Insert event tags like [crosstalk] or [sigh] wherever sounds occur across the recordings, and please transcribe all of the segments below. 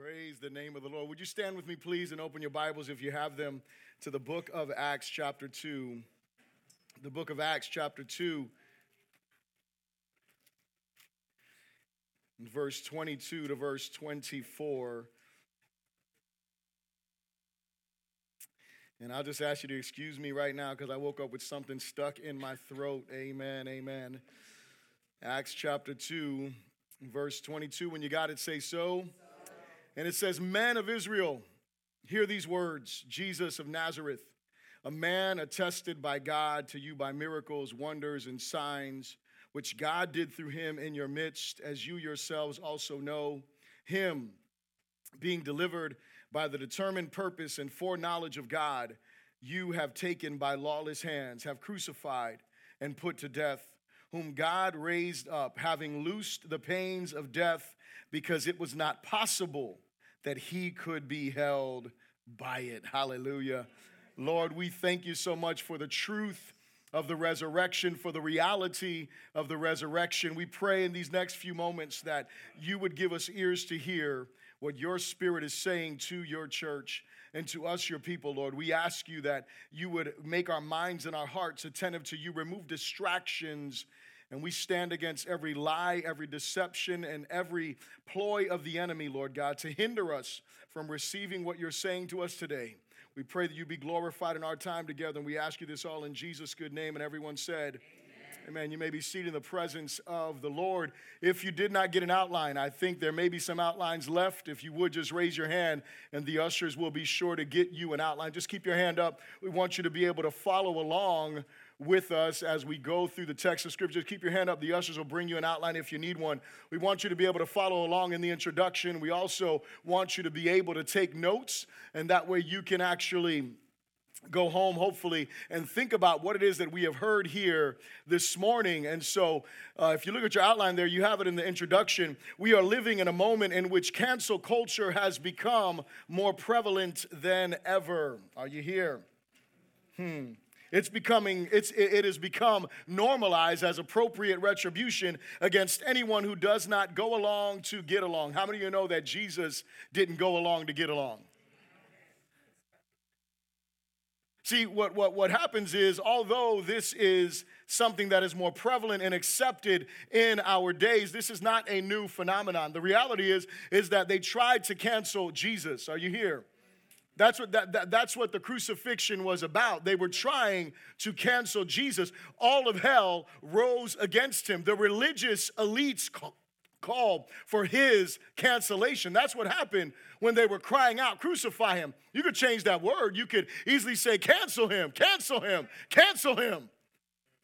Praise the name of the Lord. Would you stand with me, please, and open your Bibles if you have them to the book of Acts, chapter 2. The book of Acts, chapter 2, verse 22 to verse 24. And I'll just ask you to excuse me right now because I woke up with something stuck in my throat. Amen, amen. Acts chapter 2, verse 22. When you got it, say so. And it says, Men of Israel, hear these words Jesus of Nazareth, a man attested by God to you by miracles, wonders, and signs, which God did through him in your midst, as you yourselves also know. Him being delivered by the determined purpose and foreknowledge of God, you have taken by lawless hands, have crucified and put to death, whom God raised up, having loosed the pains of death, because it was not possible that he could be held by it. Hallelujah. Lord, we thank you so much for the truth of the resurrection, for the reality of the resurrection. We pray in these next few moments that you would give us ears to hear what your spirit is saying to your church and to us, your people, Lord. We ask you that you would make our minds and our hearts attentive to you, remove distractions and we stand against every lie, every deception, and every ploy of the enemy, Lord God, to hinder us from receiving what you're saying to us today. We pray that you be glorified in our time together, and we ask you this all in Jesus' good name. And everyone said, Amen. Amen. You may be seated in the presence of the Lord. If you did not get an outline, I think there may be some outlines left. If you would just raise your hand, and the ushers will be sure to get you an outline. Just keep your hand up. We want you to be able to follow along with us as we go through the text of scripture. Keep your hand up. The ushers will bring you an outline if you need one. We want you to be able to follow along in the introduction. We also want you to be able to take notes, and that way you can actually go home, hopefully, and think about what it is that we have heard here this morning. And so, uh, if you look at your outline there, you have it in the introduction. We are living in a moment in which cancel culture has become more prevalent than ever. Are you here? Hmm. It's becoming, it's, it has become normalized as appropriate retribution against anyone who does not go along to get along. How many of you know that Jesus didn't go along to get along? See, what, what, what happens is, although this is something that is more prevalent and accepted in our days, this is not a new phenomenon. The reality is, is that they tried to cancel Jesus. Are you here? That's what, that, that, that's what the crucifixion was about. They were trying to cancel Jesus. All of hell rose against him. The religious elites called for his cancellation. That's what happened when they were crying out, Crucify him. You could change that word. You could easily say, Cancel him, cancel him, cancel him.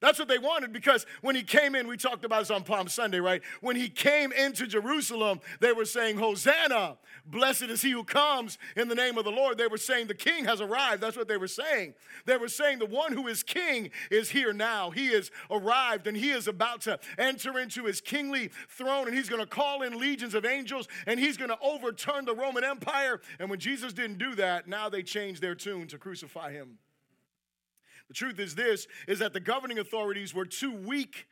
That's what they wanted because when he came in, we talked about this on Palm Sunday, right? When he came into Jerusalem, they were saying, Hosanna, blessed is he who comes in the name of the Lord. They were saying, The king has arrived. That's what they were saying. They were saying, The one who is king is here now. He has arrived and he is about to enter into his kingly throne and he's going to call in legions of angels and he's going to overturn the Roman Empire. And when Jesus didn't do that, now they changed their tune to crucify him. The truth is this is that the governing authorities were too weak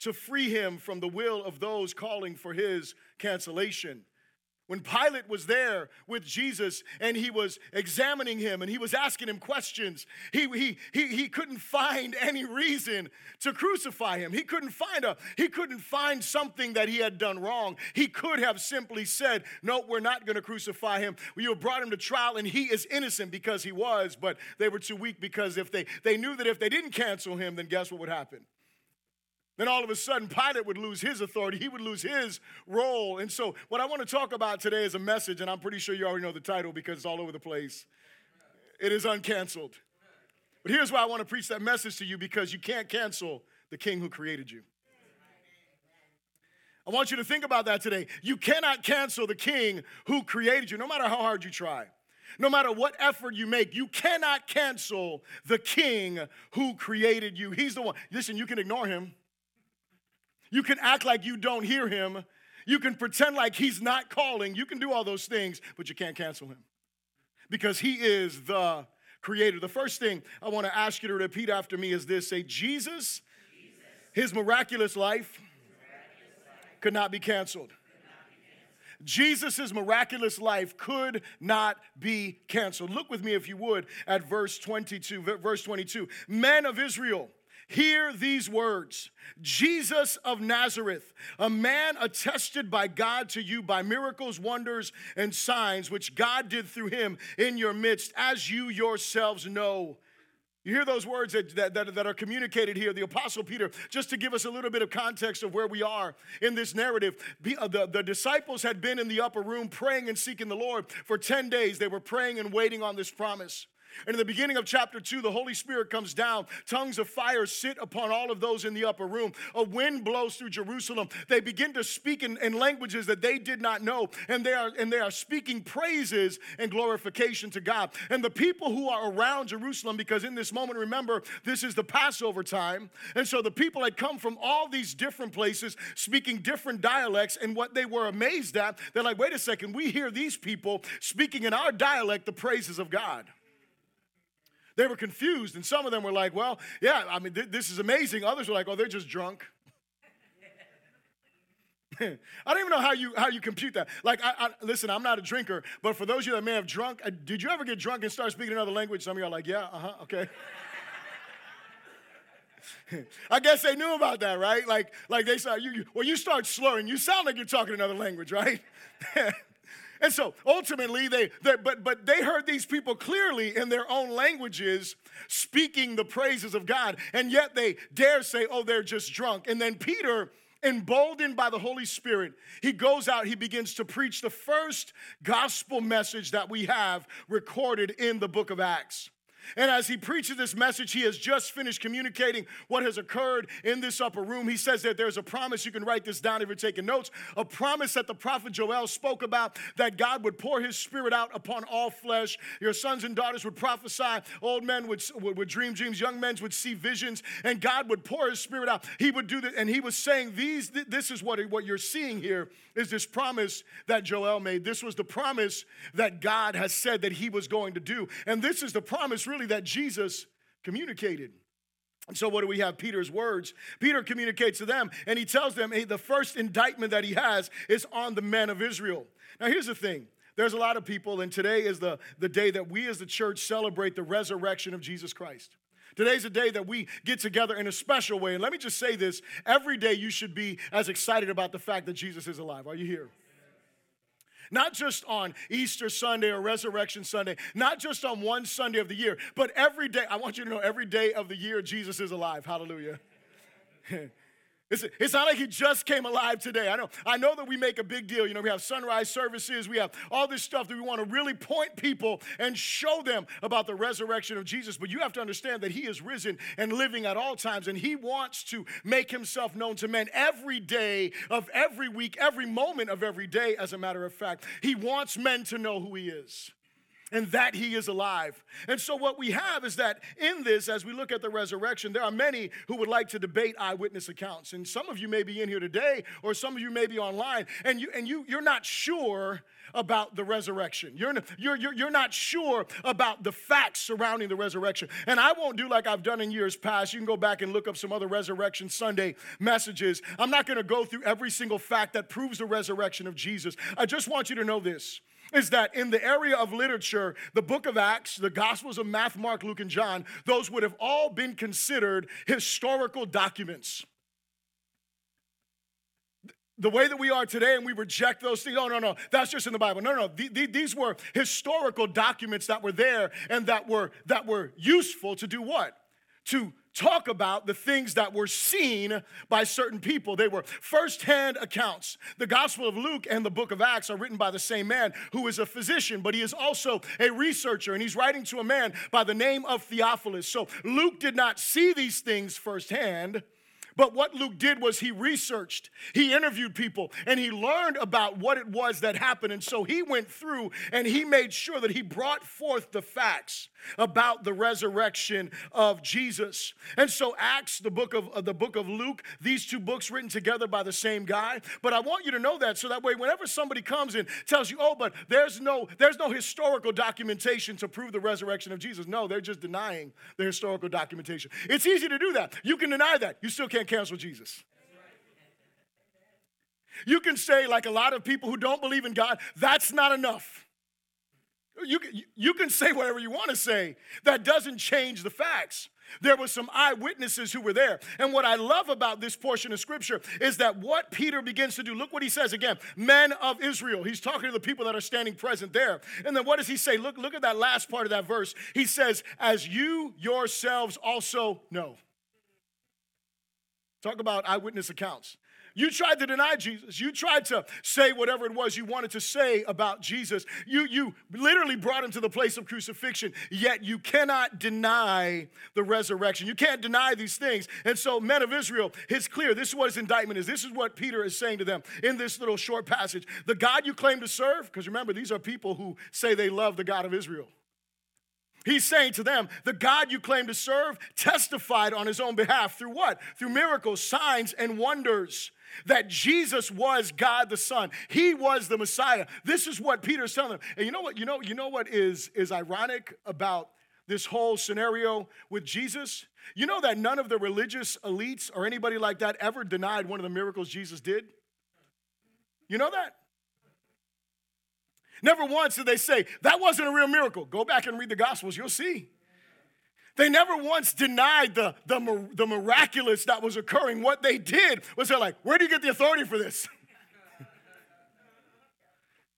to free him from the will of those calling for his cancellation. When Pilate was there with Jesus and he was examining him and he was asking him questions, he, he, he, he couldn't find any reason to crucify him. He couldn't find a he couldn't find something that he had done wrong. He could have simply said, "No, we're not going to crucify him. You have brought him to trial and he is innocent because he was." But they were too weak because if they they knew that if they didn't cancel him, then guess what would happen? Then all of a sudden Pilate would lose his authority. He would lose his role. And so, what I want to talk about today is a message, and I'm pretty sure you already know the title because it's all over the place. It is uncanceled. But here's why I want to preach that message to you because you can't cancel the king who created you. I want you to think about that today. You cannot cancel the king who created you, no matter how hard you try. No matter what effort you make, you cannot cancel the king who created you. He's the one. Listen, you can ignore him. You can act like you don't hear him. You can pretend like he's not calling. You can do all those things, but you can't cancel him because he is the creator. The first thing I want to ask you to repeat after me is this say, Jesus, his miraculous life could not be canceled. Jesus' miraculous life could not be canceled. Look with me, if you would, at verse 22. Verse 22. Men of Israel, Hear these words Jesus of Nazareth, a man attested by God to you by miracles, wonders, and signs which God did through him in your midst, as you yourselves know. You hear those words that, that, that, are communicated here. The Apostle Peter, just to give us a little bit of context of where we are in this narrative, uh, the, the disciples had been in the upper room praying and seeking the Lord for 10 days. They were praying and waiting on this promise. And in the beginning of chapter 2, the Holy Spirit comes down. Tongues of fire sit upon all of those in the upper room. A wind blows through Jerusalem. They begin to speak in, in, languages that they did not know. And they, are, and they are speaking praises and glorification to God. And the people who are around Jerusalem, because in this moment, remember, this is the Passover time. And so the people had come from all these different places speaking different dialects. And what they were amazed at, they're like, wait a second, we hear these people speaking in our dialect the praises of God. They were confused, and some of them were like, Well, yeah, I mean, th- this is amazing. Others were like, Oh, they're just drunk. [laughs] I don't even know how you how you compute that. Like, I, I, listen, I'm not a drinker, but for those of you that may have drunk, uh, did you ever get drunk and start speaking another language? Some of you are like, yeah, uh huh, okay. [laughs] I guess they knew about that, right? Like, like they saw you, you. Well, you start slurring. You sound like you're talking another language, right? [laughs] And so ultimately, they, but, but they heard these people clearly in their own languages speaking the praises of God, and yet they dare say, oh, they're just drunk. And then Peter, emboldened by the Holy Spirit, he goes out, he begins to preach the first gospel message that we have recorded in the book of Acts. And as he preaches this message, he has just finished communicating what has occurred in this upper room. He says that there's a promise, you can write this down if you're taking notes, a promise that the prophet Joel spoke about that God would pour his spirit out upon all flesh. Your sons and daughters would prophesy, old men would, would, would dream dreams, young men would see visions, and God would pour his spirit out. He would do that, and he was saying, These, this is what, what you're seeing here is this promise that Joel made. This was the promise that God has said that he was going to do. And this is the promise really that Jesus communicated. And so, what do we have? Peter's words. Peter communicates to them, and he tells them hey, the first indictment that he has is on the men of Israel. Now, here's the thing there's a lot of people, and today is the, the day that we as the church celebrate the resurrection of Jesus Christ. Today's a day that we get together in a special way. And let me just say this every day you should be as excited about the fact that Jesus is alive. Are you here? Not just on Easter Sunday or Resurrection Sunday, not just on one Sunday of the year, but every day. I want you to know every day of the year Jesus is alive. Hallelujah. [laughs] It's, it's not like he just came alive today. I know, I know that we make a big deal. You know, we have sunrise services, we have all this stuff that we want to really point people and show them about the resurrection of Jesus. But you have to understand that he is risen and living at all times, and he wants to make himself known to men every day of every week, every moment of every day, as a matter of fact. He wants men to know who he is and that he is alive. And so, what we have is that in this, as we look at the resurrection, there are many who would like to debate eyewitness accounts. And some of you may be in here today, or some of you may be online, and, you, and you, you're not sure about the resurrection. You're, you're, you're, you're not sure about the facts surrounding the resurrection. And I won't do like I've done in years past. You can go back and look up some other Resurrection Sunday messages. I'm not going to go through every single fact that proves the resurrection of Jesus. I just want you to know this is that in the area of literature, the book of Acts, the Gospels of Matthew, Mark, Luke, and John, those would have all been considered historical documents. The way that we are today and we reject those things, oh, no, no, that's just in the Bible. No, no, no. These were historical documents that were there and that were, that were useful to do what? To talk about the things that were seen by certain people. They were firsthand accounts. The Gospel of Luke and the book of Acts are written by the same man who is a physician, but he is also a researcher, and he's writing to a man by the name of Theophilus. So Luke did not see these things firsthand. But what Luke did was he researched, he interviewed people, and he learned about what it was that happened. And so he went through and he made sure that he brought forth the facts about the resurrection of Jesus. And so Acts, the book of uh, the book of Luke, these two books written together by the same guy. But I want you to know that so that way whenever somebody comes and tells you, "Oh, but there's no there's no historical documentation to prove the resurrection of Jesus." No, they're just denying the historical documentation. It's easy to do that. You can deny that. You still can't cancel Jesus. You can say, like a lot of people who don't believe in God, that's not enough. You you can say whatever you want to say. That doesn't change the facts. There were some eyewitnesses who were there. And what I love about this portion of scripture is that what Peter begins to do, look what he says again, men of Israel. He's talking to the people that are standing present there. And then what does he say? Look, look at that last part of that verse. He says, as you yourselves also know. Talk about eyewitness accounts. You tried to deny Jesus. You tried to say whatever it was you wanted to say about Jesus. You, you literally brought him to the place of crucifixion, yet you cannot deny the resurrection. You can't deny these things. And so, men of Israel, it's clear. This is what his indictment is. This is what Peter is saying to them in this little short passage. The God you claim to serve, because remember, these are people who say they love the God of Israel. He's saying to them, the God you claim to serve testified on his own behalf through what? Through miracles, signs, and wonders that Jesus was God the Son. He was the Messiah. This is what Peter's telling them. And you know what? You know, you know what is, is ironic about this whole scenario with Jesus? You know that none of the religious elites or anybody like that ever denied one of the miracles Jesus did? You know that? Never once did they say, that wasn't a real miracle. Go back and read the Gospels, you'll see. They never once denied the, the, the miraculous that was occurring. What they did was they're like, where do you get the authority for this? [laughs]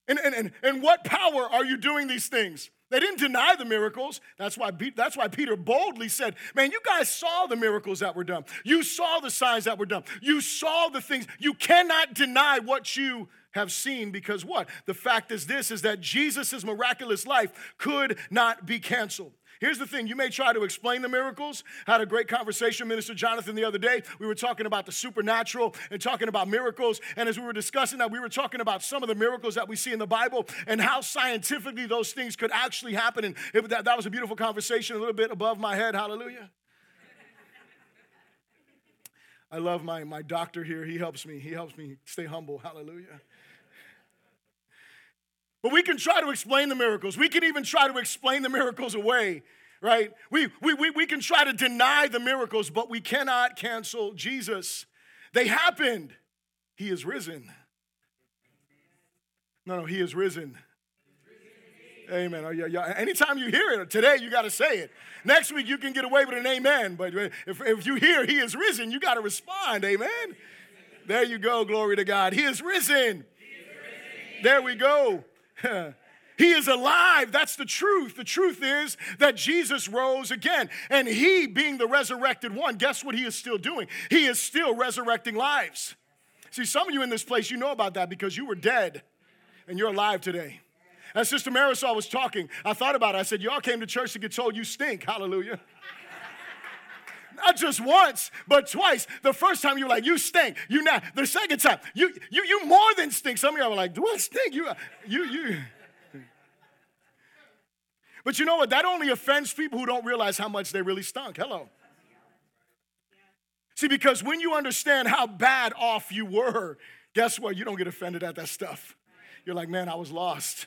and, and, and, and what power are you doing these things? They didn't deny the miracles. That's why, that's why Peter boldly said, Man, you guys saw the miracles that were done. You saw the signs that were done. You saw the things. You cannot deny what you have seen because what? The fact is this is that Jesus' miraculous life could not be canceled. Here's the thing you may try to explain the miracles. I had a great conversation, Minister Jonathan, the other day. We were talking about the supernatural and talking about miracles. And as we were discussing that, we were talking about some of the miracles that we see in the Bible and how scientifically those things could actually happen. And it, that, that was a beautiful conversation, a little bit above my head. Hallelujah. I love my, my doctor here. He helps me. He helps me stay humble. Hallelujah. But we can try to explain the miracles. We can even try to explain the miracles away, right? We, we, we, we can try to deny the miracles, but we cannot cancel Jesus. They happened. He is risen. No, no, he is risen. Amen. Oh. Anytime you hear it today, you got to say it. Next week, you can get away with an amen. But if, if you hear he is risen, you got to respond. Amen. There you go. Glory to God. He is risen. He is risen. There we go. [laughs] He is alive. That's the truth. The truth is that Jesus rose again. And He, being the resurrected one, guess what He is still doing? He is still resurrecting lives. See, some of you in this place, you know about that because you were dead and you're alive today. As Sister Marisol was talking, I thought about it. I said, Y'all came to church to get told you stink. Hallelujah. Not just once, but twice. The first time you were like, you stink. You not. The second time, you you you more than stink. Some of y'all were like, do I stink? You you you. But you know what? That only offends people who don't realize how much they really stunk. Hello. See, because when you understand how bad off you were, guess what? You don't get offended at that stuff. You're like, man, I was lost.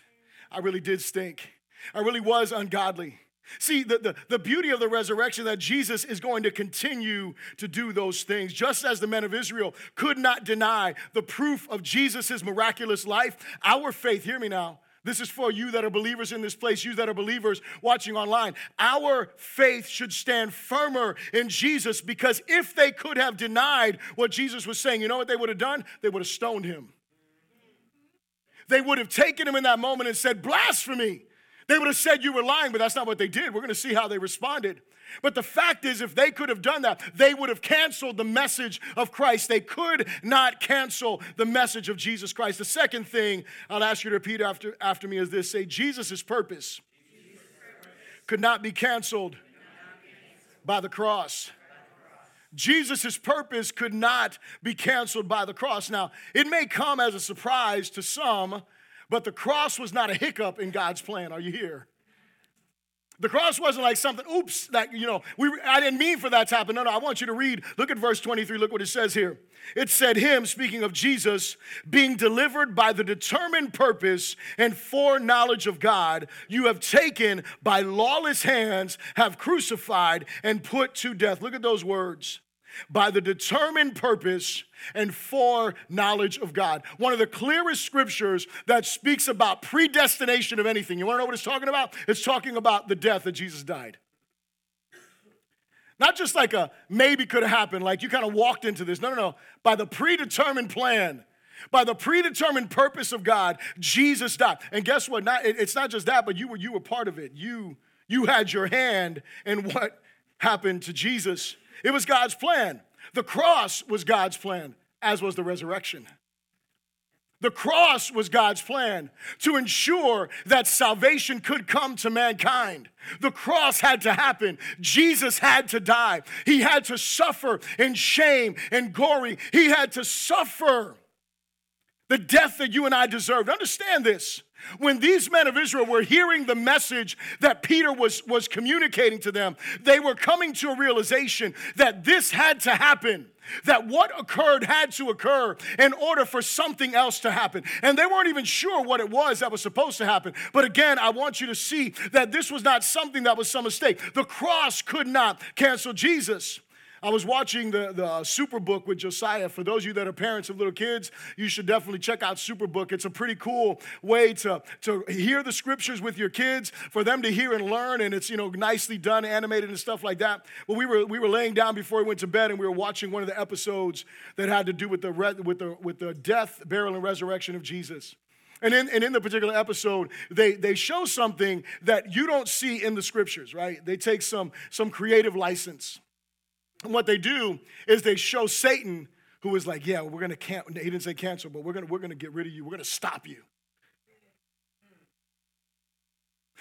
I really did stink. I really was ungodly. See, the, the, the, beauty of the resurrection that Jesus is going to continue to do those things, just as the men of Israel could not deny the proof of Jesus' miraculous life. Our faith, hear me now, this is for you that are believers in this place, you that are believers watching online. Our faith should stand firmer in Jesus because if they could have denied what Jesus was saying, you know what they would have done? They would have stoned him. They would have taken him in that moment and said, Blasphemy. They would have said you were lying, but that's not what they did. We're going to see how they responded. But the fact is, if they could have done that, they would have canceled the message of Christ. They could not cancel the message of Jesus Christ. The second thing I'll ask you to repeat after, after me is this say, Jesus' purpose could not be canceled by the cross. Jesus' purpose could not be canceled by the cross. Now, it may come as a surprise to some but the cross was not a hiccup in God's plan. Are you here? The cross wasn't like something, oops, that, you know, we, I didn't mean for that to happen. No, no, I want you to read. Look at verse 23. Look what it says here. It said, Him, speaking of Jesus, being delivered by the determined purpose and foreknowledge of God, you have taken by lawless hands, have crucified and put to death. Look at those words. By the determined purpose and foreknowledge of God. One of the clearest scriptures that speaks about predestination of anything. You wanna know what it's talking about? It's talking about the death that Jesus died. Not just like a maybe could have happened, like you kind of walked into this. No, no, no. By the predetermined plan, by the predetermined purpose of God, Jesus died. And guess what? Not, it's not just that, but you were, you were part of it. You, you had your hand in what happened to Jesus. It was God's plan. The cross was God's plan, as was the resurrection. The cross was God's plan to ensure that salvation could come to mankind. The cross had to happen. Jesus had to die. He had to suffer in shame and glory. He had to suffer the death that you and I deserved. Understand this. When these men of Israel were hearing the message that Peter was, was communicating to them, they were coming to a realization that this had to happen. That what occurred had to occur in order for something else to happen. And they weren't even sure what it was that was supposed to happen. But again, I want you to see that this was not something that was some mistake. The cross could not cancel Jesus. I was watching the, the uh, Superbook with Josiah. For those of you that are parents of little kids, you should definitely check out Superbook. It's a pretty cool way to, to hear the scriptures with your kids, for them to hear and learn, and it's you know nicely done, animated and stuff like that. But we were we were laying down before we went to bed, and we were watching one of the episodes that had to do with the with the with the death, burial, and resurrection of Jesus. And in, and in the particular episode, they, they show something that you don't see in the scriptures, right? They take some, some creative license. And what they do is they show Satan, who is like, yeah, we're going to cancel. He didn't say cancel, but we're going we're to get rid of you. We're going to stop you.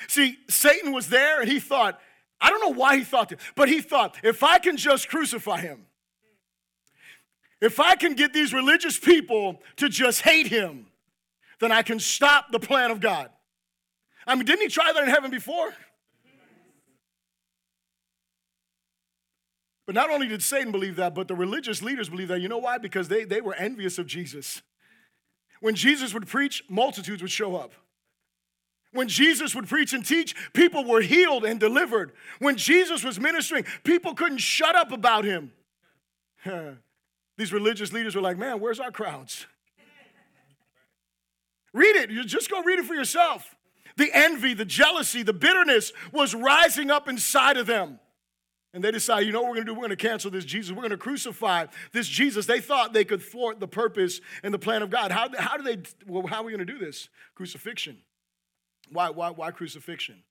See, Satan was there and he thought, I don't know why he thought that, but he thought, if I can just crucify him, if I can get these religious people to just hate him, then I can stop the plan of God. I mean, didn't he try that in heaven before? But not only did Satan believe that, but the religious leaders believed that. You know why? Because they, they were envious of Jesus. When Jesus would preach, multitudes would show up. When Jesus would preach and teach, people were healed and delivered. When Jesus was ministering, people couldn't shut up about him. [laughs] These religious leaders were like, man, where's our crowds? read it. You just go read it for yourself. The envy, the jealousy, the bitterness was rising up inside of them. And they decide, you know what we're going to do? We're going to cancel this Jesus. We're going to crucify this Jesus. They thought they could thwart the purpose and the plan of God. How, how do they, well, how are we going to do this? Crucifixion. Why, why, why crucifixion?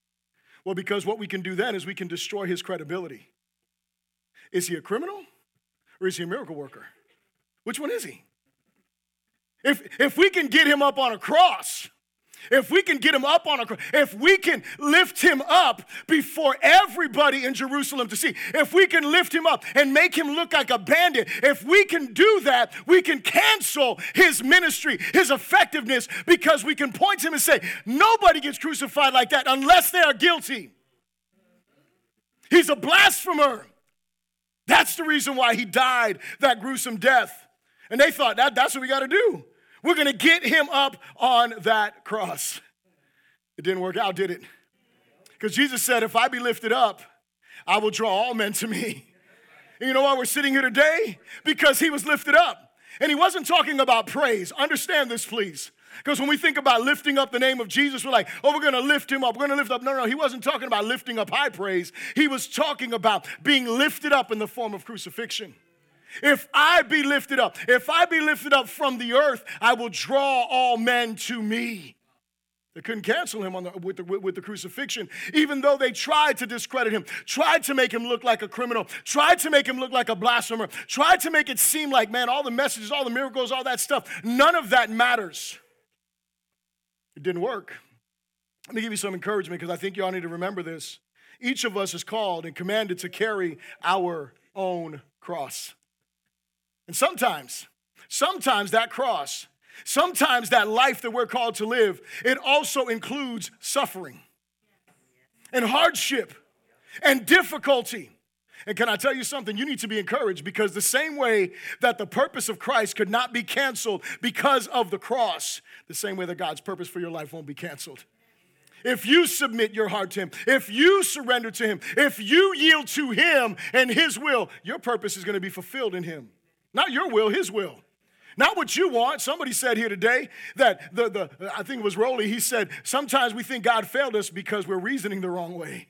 Well, because what we can do then is we can destroy his credibility. Is he a criminal or is he a miracle worker? Which one is he? If, if we can get him up on a cross, if we can get him up on a cross, if we can lift him up before everybody in Jerusalem to see, if we can lift him up and make him look like a bandit, if we can do that, we can cancel his ministry, his effectiveness, because we can point to him and say, nobody gets crucified like that unless they are guilty. He's a blasphemer. That's the reason why he died that gruesome death. And they thought that that's what we got to do. We're going to get him up on that cross. It didn't work out, did it? Because Jesus said, If I be lifted up, I will draw all men to me. And you know why we're sitting here today? Because he was lifted up. And he wasn't talking about praise. Understand this, please. Because when we think about lifting up the name of Jesus, we're like, oh, we're going to lift him up. We're going to lift up. No, no, he wasn't talking about lifting up high praise. He was talking about being lifted up in the form of crucifixion. If I be lifted up, if I be lifted up from the earth, I will draw all men to me. They couldn't cancel him the, with, the, with the crucifixion, even though they tried to discredit him, tried to make him look like a criminal, tried to make him look like a blasphemer, tried to make it seem like, man, all the messages, all the miracles, all that stuff, none of that matters. It didn't work. Let me give you some encouragement because I think you all need to remember this. Each of us is called and commanded to carry our own cross. And sometimes, sometimes that cross, sometimes that life that we're called to live, it also includes suffering and hardship and difficulty. And can I tell you something? You need to be encouraged because the same way that the purpose of Christ could not be canceled because of the cross, the same way that God's purpose for your life won't be canceled. if you submit your heart to Him, if you surrender to Him, if you yield to Him and His will, your purpose is going to be fulfilled in Him. Not your will, His will. Not what you want. Somebody said here today that the, the I think it was Rowley, he said, sometimes we think God failed us because we're reasoning the wrong way.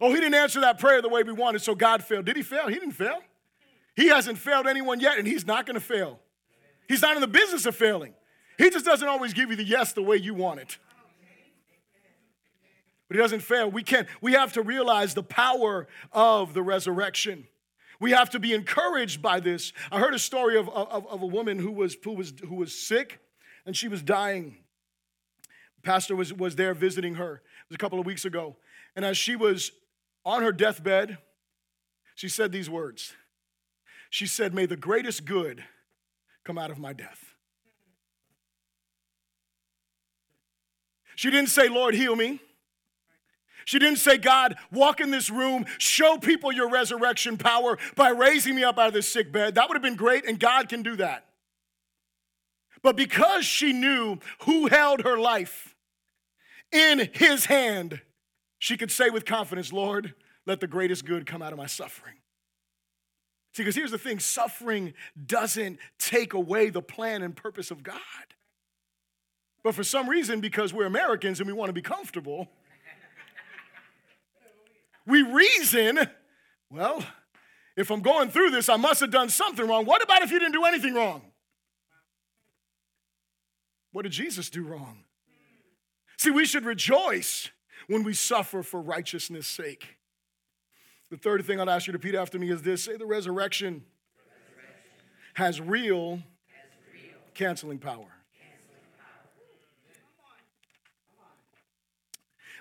Oh, he didn't answer that prayer the way we wanted, so God failed. Did he fail? He didn't fail. He hasn't failed anyone yet, and he's not going to fail. He's not in the business of failing. He just doesn't always give you the yes the way you want it. But he doesn't fail. We can't, we have to realize the power of the resurrection. We have to be encouraged by this. I heard a story of, of, of a woman who was, who, was, who was sick and she was dying. Pastor was, was there visiting her. It was a couple of weeks ago. And as she was on her deathbed, she said these words. She said, May the greatest good come out of my death. She didn't say, Lord, heal me. She didn't say, God, walk in this room, show people your resurrection power by raising me up out of this sick bed. That would have been great, and God can do that. But because she knew who held her life in his hand, she could say with confidence, Lord, let the greatest good come out of my suffering. See, because here's the thing suffering doesn't take away the plan and purpose of God. But for some reason, because we're Americans and we want to be comfortable, we reason, well, if I'm going through this, I must have done something wrong. What about if you didn't do anything wrong? What did Jesus do wrong? See, we should rejoice when we suffer for righteousness' sake. The third thing I'd ask you to repeat after me is this say the resurrection, resurrection. Has, real real canceling power.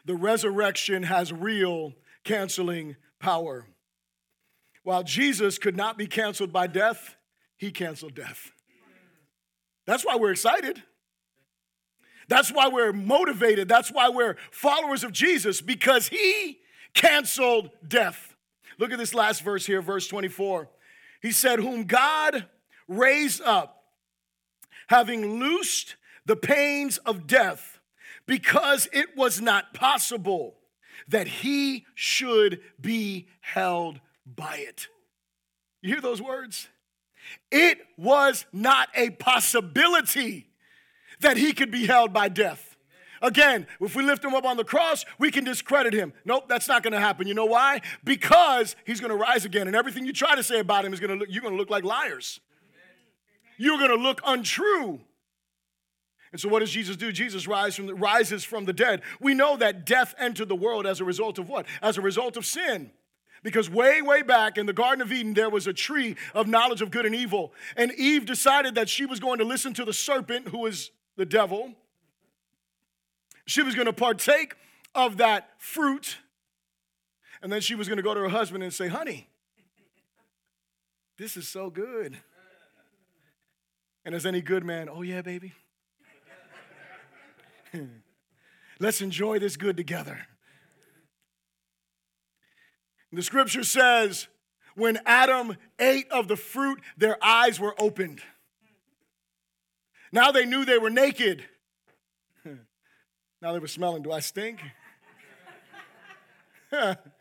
The resurrection has real canceling power. While Jesus could not be canceled by death, he canceled death. That's why we're excited. That's why we're motivated. That's why we're followers of Jesus because he canceled death. Look at this last verse here, verse 24. He said, Whom God raised up, having loosed the pains of death, because it was not possible that he should be held by it. You hear those words? It was not a possibility that he could be held by death. Again, if we lift him up on the cross, we can discredit him. Nope, that's not going to happen. You know why? Because he's going to rise again, and everything you try to say about him is going to look. You're going to look like liars. You're going to look untrue. And so, what does Jesus do? Jesus rise from the, rises from the dead. We know that death entered the world as a result of what? As a result of sin. Because way, way back in the Garden of Eden, there was a tree of knowledge of good and evil. And Eve decided that she was going to listen to the serpent, who is the devil. She was going to partake of that fruit. And then she was going to go to her husband and say, Honey, this is so good. And as any good man, oh yeah, baby. [laughs] Let's enjoy this good together. The scripture says, when Adam ate of the fruit, their eyes were opened. Now they knew they were naked. [laughs] now they were smelling. Do I stink? [laughs]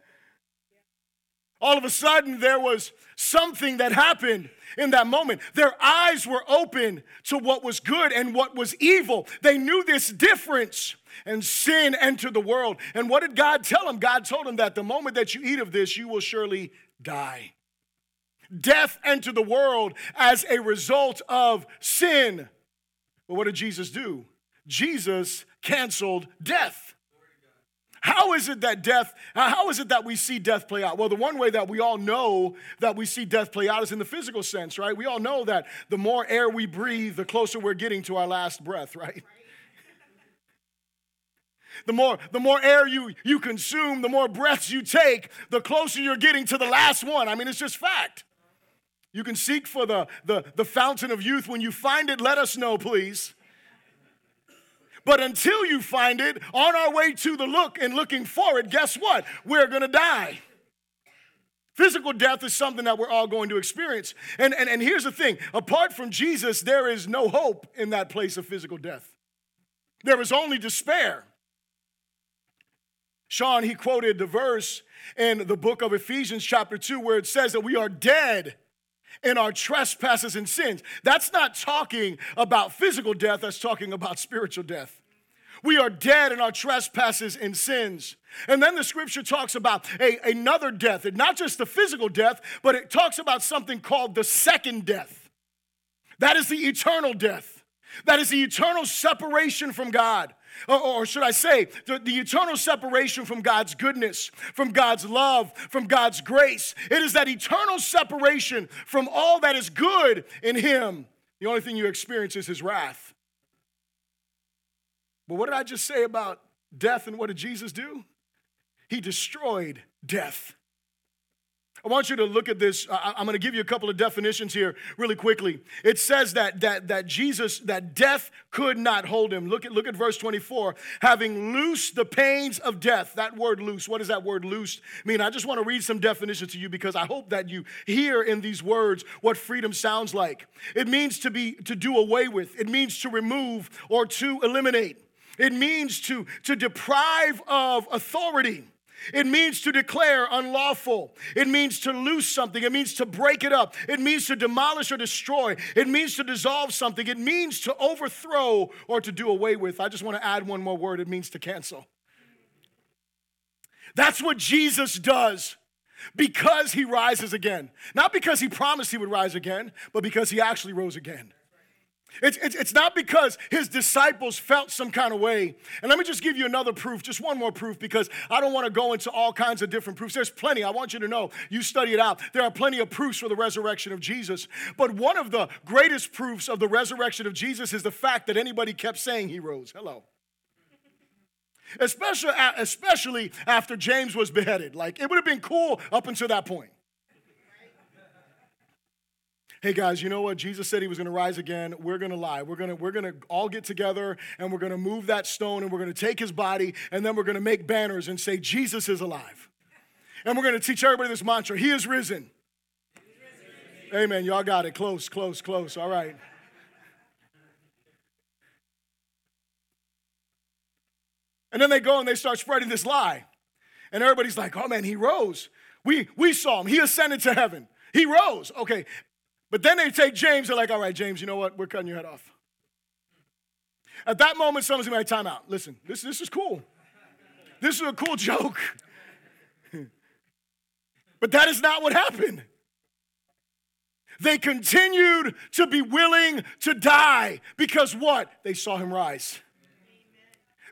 All of a sudden, there was something that happened in that moment. Their eyes were open to what was good and what was evil. They knew this difference, and sin entered the world. And what did God tell them? God told them that the moment that you eat of this, you will surely die. Death entered the world as a result of sin. But what did Jesus do? Jesus canceled death. How is it that death, uh, how is it that we see death play out? Well, the one way that we all know that we see death play out is in the physical sense, right? We all know that the more air we breathe, the closer we're getting to our last breath, right? [laughs] The more, the more air you, you consume, the more breaths you take, the closer you're getting to the last one. I mean, it's just fact. You can seek for the, the, the fountain of youth. When you find it, let us know, please. But until you find it, on our way to the look and looking forward, guess what? We're gonna die. Physical death is something that we're all going to experience. And, and, and here's the thing apart from Jesus, there is no hope in that place of physical death. There is only despair. Sean, he quoted the verse in the book of Ephesians, chapter 2, where it says that we are dead in our trespasses and sins. That's not talking about physical death, that's talking about spiritual death. We are dead in our trespasses and sins. And then the scripture talks about a, another death, and not just the physical death, but it talks about something called the second death. That is the eternal death. That is the eternal separation from God. Or, should I say, the, the, eternal separation from God's goodness, from God's love, from God's grace. It is that eternal separation from all that is good in Him. The only thing you experience is His wrath. But what did I just say about death and what did Jesus do? He destroyed death. I want you to look at this. I'm going to give you a couple of definitions here really quickly. It says that, that, that Jesus, that death could not hold him. Look at, look at verse 24. Having loosed the pains of death. That word loose, what does that word loose mean? I just want to read some definitions to you because I hope that you hear in these words what freedom sounds like. It means to be, to do away with. It means to remove or to eliminate. It means to, to deprive of authority. It means to declare unlawful. It means to lose something. It means to break it up. It means to demolish or destroy. It means to dissolve something. It means to overthrow or to do away with. I just want to add one more word it means to cancel. That's what Jesus does because he rises again. Not because he promised he would rise again, but because he actually rose again. It's, it's, it's not because his disciples felt some kind of way. And let me just give you another proof, just one more proof, because I don't want to go into all kinds of different proofs. There's plenty. I want you to know, you study it out. There are plenty of proofs for the resurrection of Jesus. But one of the greatest proofs of the resurrection of Jesus is the fact that anybody kept saying he rose. Hello. Especially, especially after James was beheaded. Like, it would have been cool up until that point hey guys, you know what? Jesus said he was going to rise again. We're going to lie. We're going to we're going to all get together and we're going to move that stone and we're going to take his body and then we're going to make banners and say Jesus is alive. And we're going to teach everybody this mantra. He is risen. Amen. Y'all got it. Close, close, close. All right. And then they go and they start spreading this lie. And everybody's like, oh man, he rose. We, we saw him. He ascended to heaven. He rose. Okay, but then they take James, they're like, all right, James, you know what? We're cutting your head off. At that moment, someone's like, time out. Listen, this, this is cool. This is a cool [laughs] joke. but that is not what happened. They continued to be willing to die because what? They saw him rise.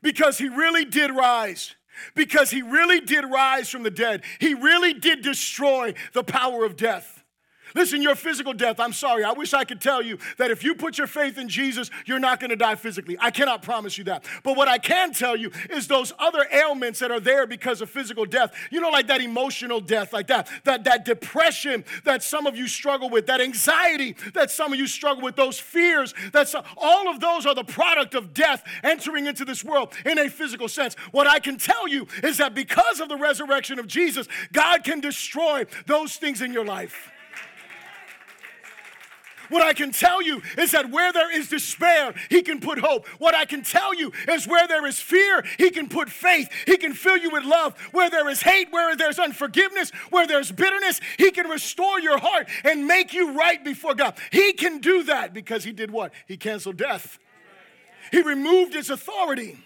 Because he really did rise. Because he really did rise from the dead. He really did destroy the power of death. Listen, your physical death, I'm sorry. I wish I could tell you that if you put your faith in Jesus, you're not going to die physically. I cannot promise you that. But what I can tell you is those other ailments that are there because of physical death, you know, like that emotional death, like that, that, that depression that some of you struggle with, that anxiety that some of you struggle with, those fears, that all of those are the product of death entering into this world in a physical sense. What I can tell you is that because of the resurrection of Jesus, God can destroy those things in your life. What I can tell you is that where there is despair, He can put hope. What I can tell you is where there is fear, He can put faith. He can fill you with love. Where there is hate, where there's unforgiveness, where there's bitterness, He can restore your heart and make you right before God. He can do that because He did what? He canceled death, He removed His authority.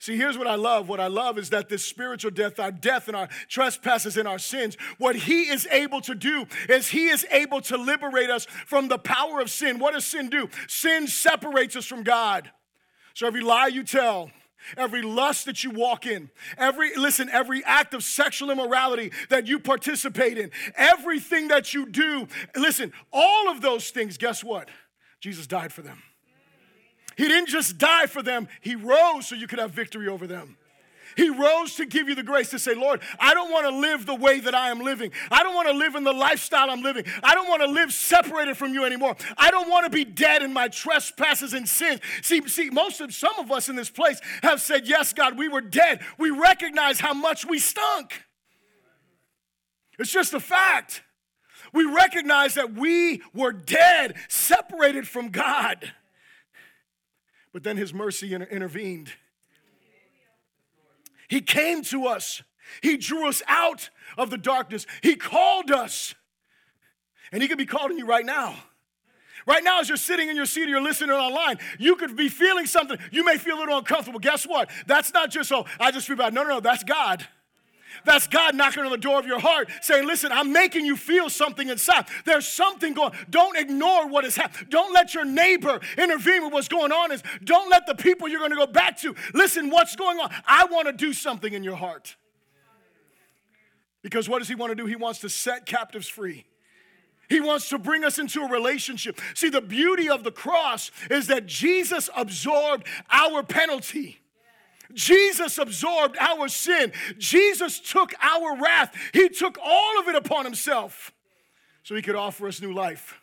See, here's what I love. What I love is that this spiritual death, our death and our trespasses and our sins, what He is able to do is He is able to liberate us from the power of sin. What does sin do? Sin separates us from God. So every lie you tell, every lust that you walk in, every, listen, every act of sexual immorality that you participate in, everything that you do, listen, all of those things, guess what? Jesus died for them. He didn't just die for them, He rose so you could have victory over them. He rose to give you the grace to say, Lord, I don't want to live the way that I am living. I don't want to live in the lifestyle I'm living. I don't want to live separated from you anymore. I don't want to be dead in my trespasses and sins. See, see, most of some of us in this place have said, Yes, God, we were dead. We recognize how much we stunk. It's just a fact. We recognize that we were dead, separated from God. But then his mercy inter- intervened. He came to us. He drew us out of the darkness. He called us. And He could be calling you right now. Right now, as you're sitting in your seat or you're listening online, you could be feeling something. You may feel a little uncomfortable. Guess what? That's not just, oh, I just feel bad. No, no, no, that's God. That's God knocking on the door of your heart saying, Listen, I'm making you feel something inside. There's something going Don't ignore what is happening. Don't let your neighbor intervene with what's going on. Is Don't let the people you're going to go back to listen, what's going on? I want to do something in your heart. Because what does He want to do? He wants to set captives free. He wants to bring us into a relationship. See, the beauty of the cross is that Jesus absorbed our penalty. Jesus absorbed our sin. Jesus took our wrath. He took all of it upon himself so he could offer us new life.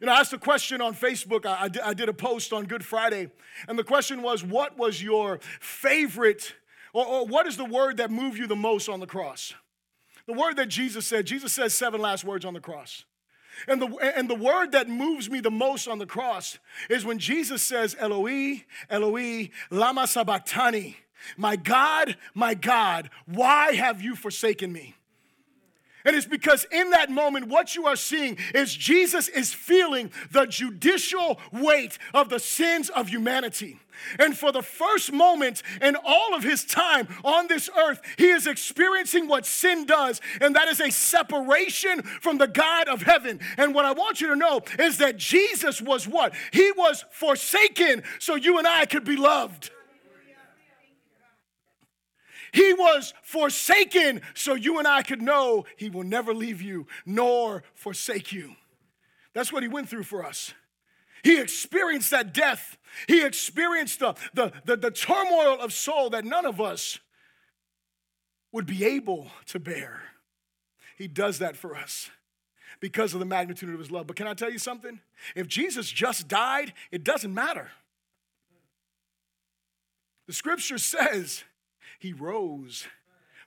You know, I asked a question on Facebook. I, I, did a post on Good Friday, and the question was, What was your favorite, or, or what is the word that moved you the most on the cross? The word that Jesus said, Jesus says seven last words on the cross. And the, and the word that moves me the most on the cross is when Jesus says, Eloi, Eloi, lama sabachthani. My God, my God, why have you forsaken me? And it's because in that moment, what you are seeing is Jesus is feeling the judicial weight of the sins of humanity. And for the first moment in all of his time on this earth, he is experiencing what sin does, and that is a separation from the God of heaven. And what I want you to know is that Jesus was what? He was forsaken so you and I could be loved. He was forsaken so you and I could know He will never leave you nor forsake you. That's what He went through for us. He experienced that death. He experienced the, the, the, the turmoil of soul that none of us would be able to bear. He does that for us because of the magnitude of his love. But can I tell you something? If Jesus just died, it doesn't matter. The scripture says he rose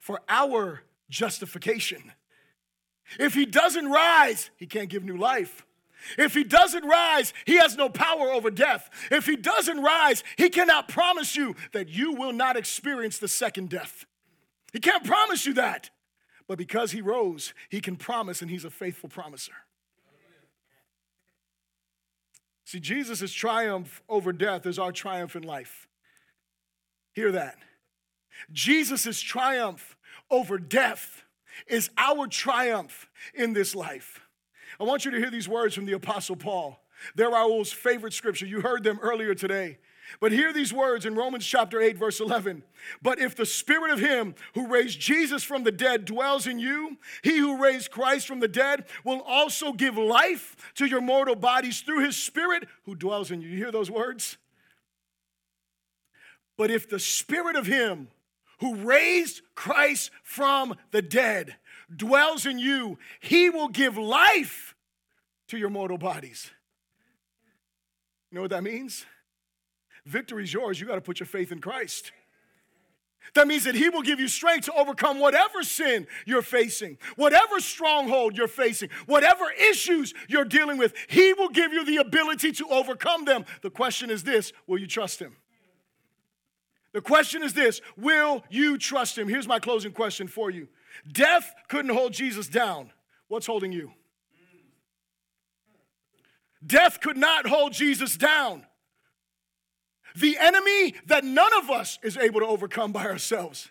for our justification. If he doesn't rise, he can't give new life. If he doesn't rise, he has no power over death. If he doesn't rise, he cannot promise you that you will not experience the second death. He can't promise you that. But because he rose, he can promise, and he's a faithful promiser. See, Jesus' triumph over death is our triumph in life. Hear that. Jesus' triumph over death is our triumph in this life. I want you to hear these words from the Apostle Paul. They're most favorite scripture. You heard them earlier today. But hear these words in Romans chapter 8, verse 11. But if the spirit of him who raised Jesus from the dead dwells in you, he who raised Christ from the dead will also give life to your mortal bodies through his spirit who dwells in you. You hear those words? But if the spirit of him who raised Christ from the dead dwells in you, he will give life to your mortal bodies. You know what that means? Victory is yours. You got to put your faith in Christ. That means that He will give you strength to overcome whatever sin you're facing, whatever stronghold you're facing, whatever issues you're dealing with. He will give you the ability to overcome them. The question is this will you trust Him? The question is this Will you trust him? Here's my closing question for you Death couldn't hold Jesus down. What's holding you? Death could not hold Jesus down. The enemy that none of us is able to overcome by ourselves.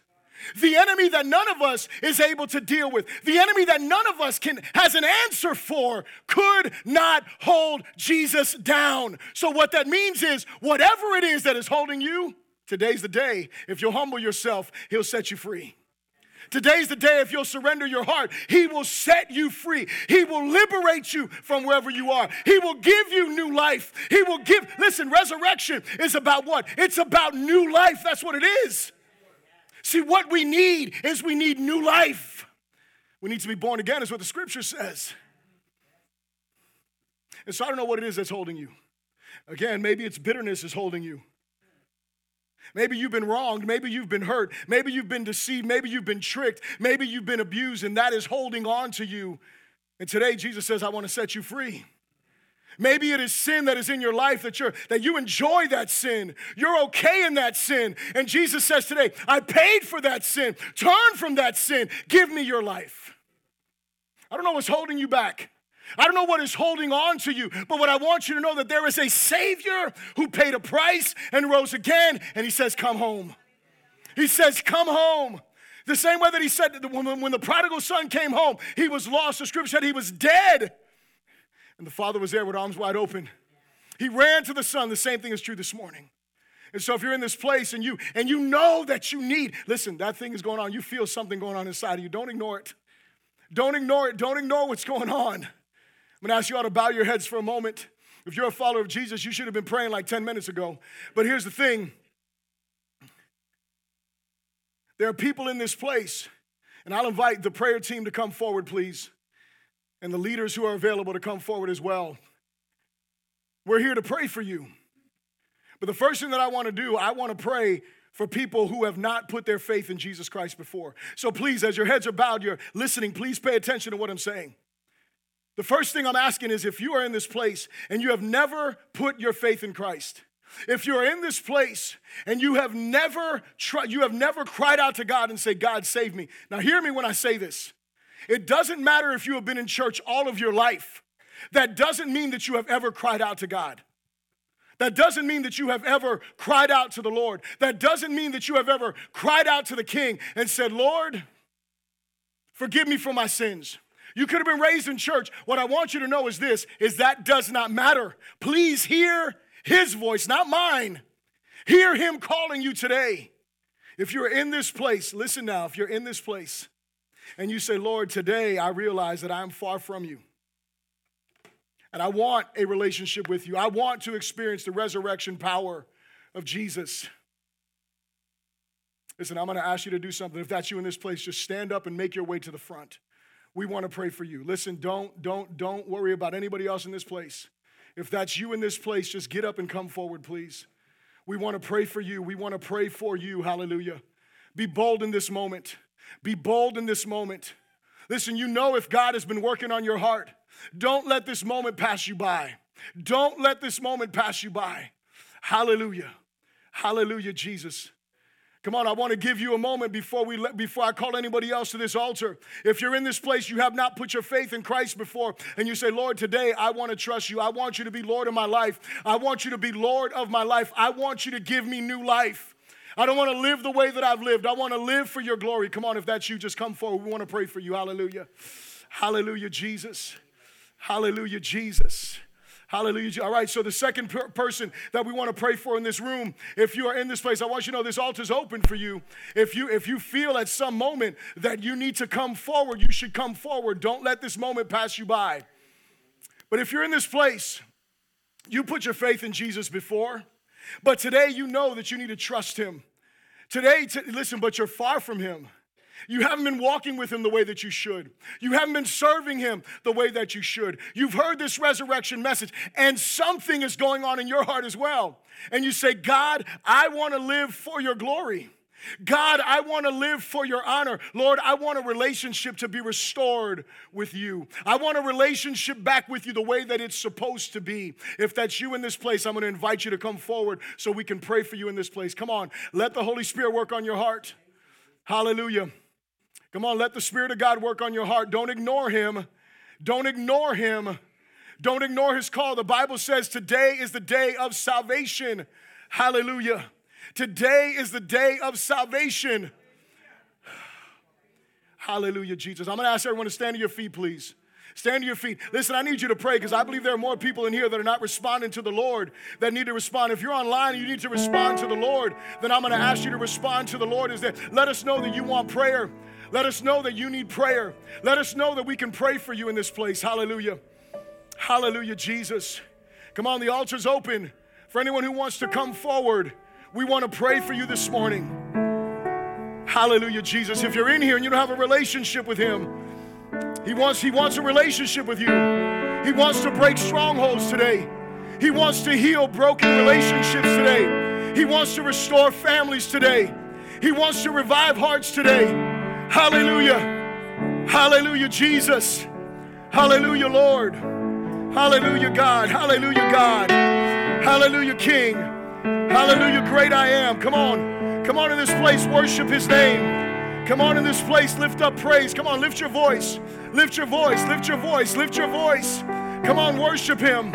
The enemy that none of us is able to deal with. The enemy that none of us can has an answer for could not hold Jesus down. So what that means is whatever it is that is holding you, Today's the day. If you'll humble yourself, He'll set you free. Today's the day if you'll surrender your heart, He will set you free. He will liberate you from wherever you are. He will give you new life. He will give, listen, resurrection is about what? It's about new life. That's what it is. See, what we need is we need new life. We need to be born again, is what the scripture says. And so I don't know what it is that's holding you. Again, maybe it's bitterness is holding you. Maybe you've been wronged. Maybe you've been hurt. Maybe you've been deceived. Maybe you've been tricked. Maybe you've been abused, and that is holding on to you. And today, Jesus says, I want to set you free. Maybe it is sin that is in your life that you're that you enjoy that sin. You're okay in that sin. And Jesus says today, I paid for that sin. Turn from that sin. Give me your life. I don't know what's holding you back. I don't know what is holding on to you, but what I want you to know that there is a Savior who paid a price and rose again, and He says, Come home. He says, Come home. The same way that He said that when the prodigal son came home, he was lost. The scripture said he was dead, and the father was there with arms wide open. He ran to the son. The same thing is true this morning. And so if you're in this place and you and you know that you need, listen, that thing is going on. You feel something going on inside of you. Don't ignore it. Don't ignore it. Don't ignore what's going on. I'm gonna ask you all to bow your heads for a moment. If you're a follower of Jesus, you should have been praying like 10 minutes ago. But here's the thing there are people in this place, and I'll invite the prayer team to come forward, please, and the leaders who are available to come forward as well. We're here to pray for you. But the first thing that I want to do, I want to pray for people who have not put their faith in Jesus Christ before. So please, as your heads are bowed, you're listening, please pay attention to what I'm saying. The first thing I'm asking is if you are in this place and you have never put your faith in Christ, if you are in this place and you have never you have never cried out to God and say, God, save me. Now, hear me when I say this. It doesn't matter if you have been in church all of your life. That doesn't mean that you have ever cried out to God. That doesn't mean that you have ever cried out to the Lord. That doesn't mean that you have ever cried out to the King and said, Lord, forgive me for my sins. You could have been raised in church. What I want you to know is this is that does not matter. Please hear his voice, not mine. Hear him calling you today. If you're in this place, listen now, if you're in this place and you say, "Lord, today I realize that I'm far from you." And I want a relationship with you. I want to experience the resurrection power of Jesus. Listen, I'm going to ask you to do something. If that's you in this place, just stand up and make your way to the front we want to pray for you. Listen, don't, don't, don't worry about anybody else in this place. If that's you in this place, just get up and come forward, please. We want to pray for you. We want to pray for you. Hallelujah. Be bold in this moment. Be bold in this moment. Listen, you know if God has been working on your heart, don't let this moment pass you by. Don't let this moment pass you by. Hallelujah. Hallelujah, Jesus. Come on, I want to give you a moment before we let, before I call anybody else to this altar. If you're in this place, you have not put your faith in Christ before, and you say, Lord, today I want to trust you. I want you to be Lord of my life. I want you to be Lord of my life. I want you to give me new life. I don't want to live the way that I've lived. I want to live for your glory. Come on, if that's you, just come forward. We want to pray for you. Hallelujah. Hallelujah, Jesus. Hallelujah, Jesus. Hallelujah. All right, so the second per- person that we want to pray for in this room, if you are in this place, I want you to know this altar is open for you. If you if you feel at some moment that you need to come forward, you should come forward. Don't let this moment pass you by. But if you're in this place, you put your faith in Jesus before, but today you know that you need to trust him. Today, t- listen, but you're far from him. You haven't been walking with him the way that you should. You haven't been serving him the way that you should. You've heard this resurrection message, and something is going on in your heart as well. And you say, God, I want to live for your glory. God, I want to live for your honor. Lord, I want a relationship to be restored with you. I want a relationship back with you the way that it's supposed to be. If that's you in this place, I'm going to invite you to come forward so we can pray for you in this place. Come on, let the Holy Spirit work on your heart. Hallelujah. Come on, let the Spirit of God work on your heart. Don't ignore Him. Don't ignore Him. Don't ignore His call. The Bible says today is the day of salvation. Hallelujah. Today is the day of salvation. Hallelujah, Jesus. I'm going to ask everyone to stand to your feet, please. Stand to your feet. Listen, I need you to pray because I believe there are more people in here that are not responding to the Lord that need to respond. If you're online and you need to respond to the Lord, then I'm going to ask you to respond to the Lord. Is that let us know that you want prayer. Let us know that you need prayer. Let us know that we can pray for you in this place. Hallelujah. Hallelujah, Jesus. Come on, the altar's open for anyone who wants to come forward. We want to pray for you this morning. Hallelujah, Jesus. If you're in here and you don't have a relationship with Him, He wants, he wants a relationship with you. He wants to break strongholds today. He wants to heal broken relationships today. He wants to restore families today. He wants to revive hearts today. Hallelujah. Hallelujah, Jesus. Hallelujah, Lord. Hallelujah, God. Hallelujah, God. Hallelujah, King. Hallelujah, great I am. Come on. Come on in this place, worship his name. Come on in this place, lift up praise. Come on, lift your voice. Lift your voice, lift your voice, lift your voice. Come on, worship him.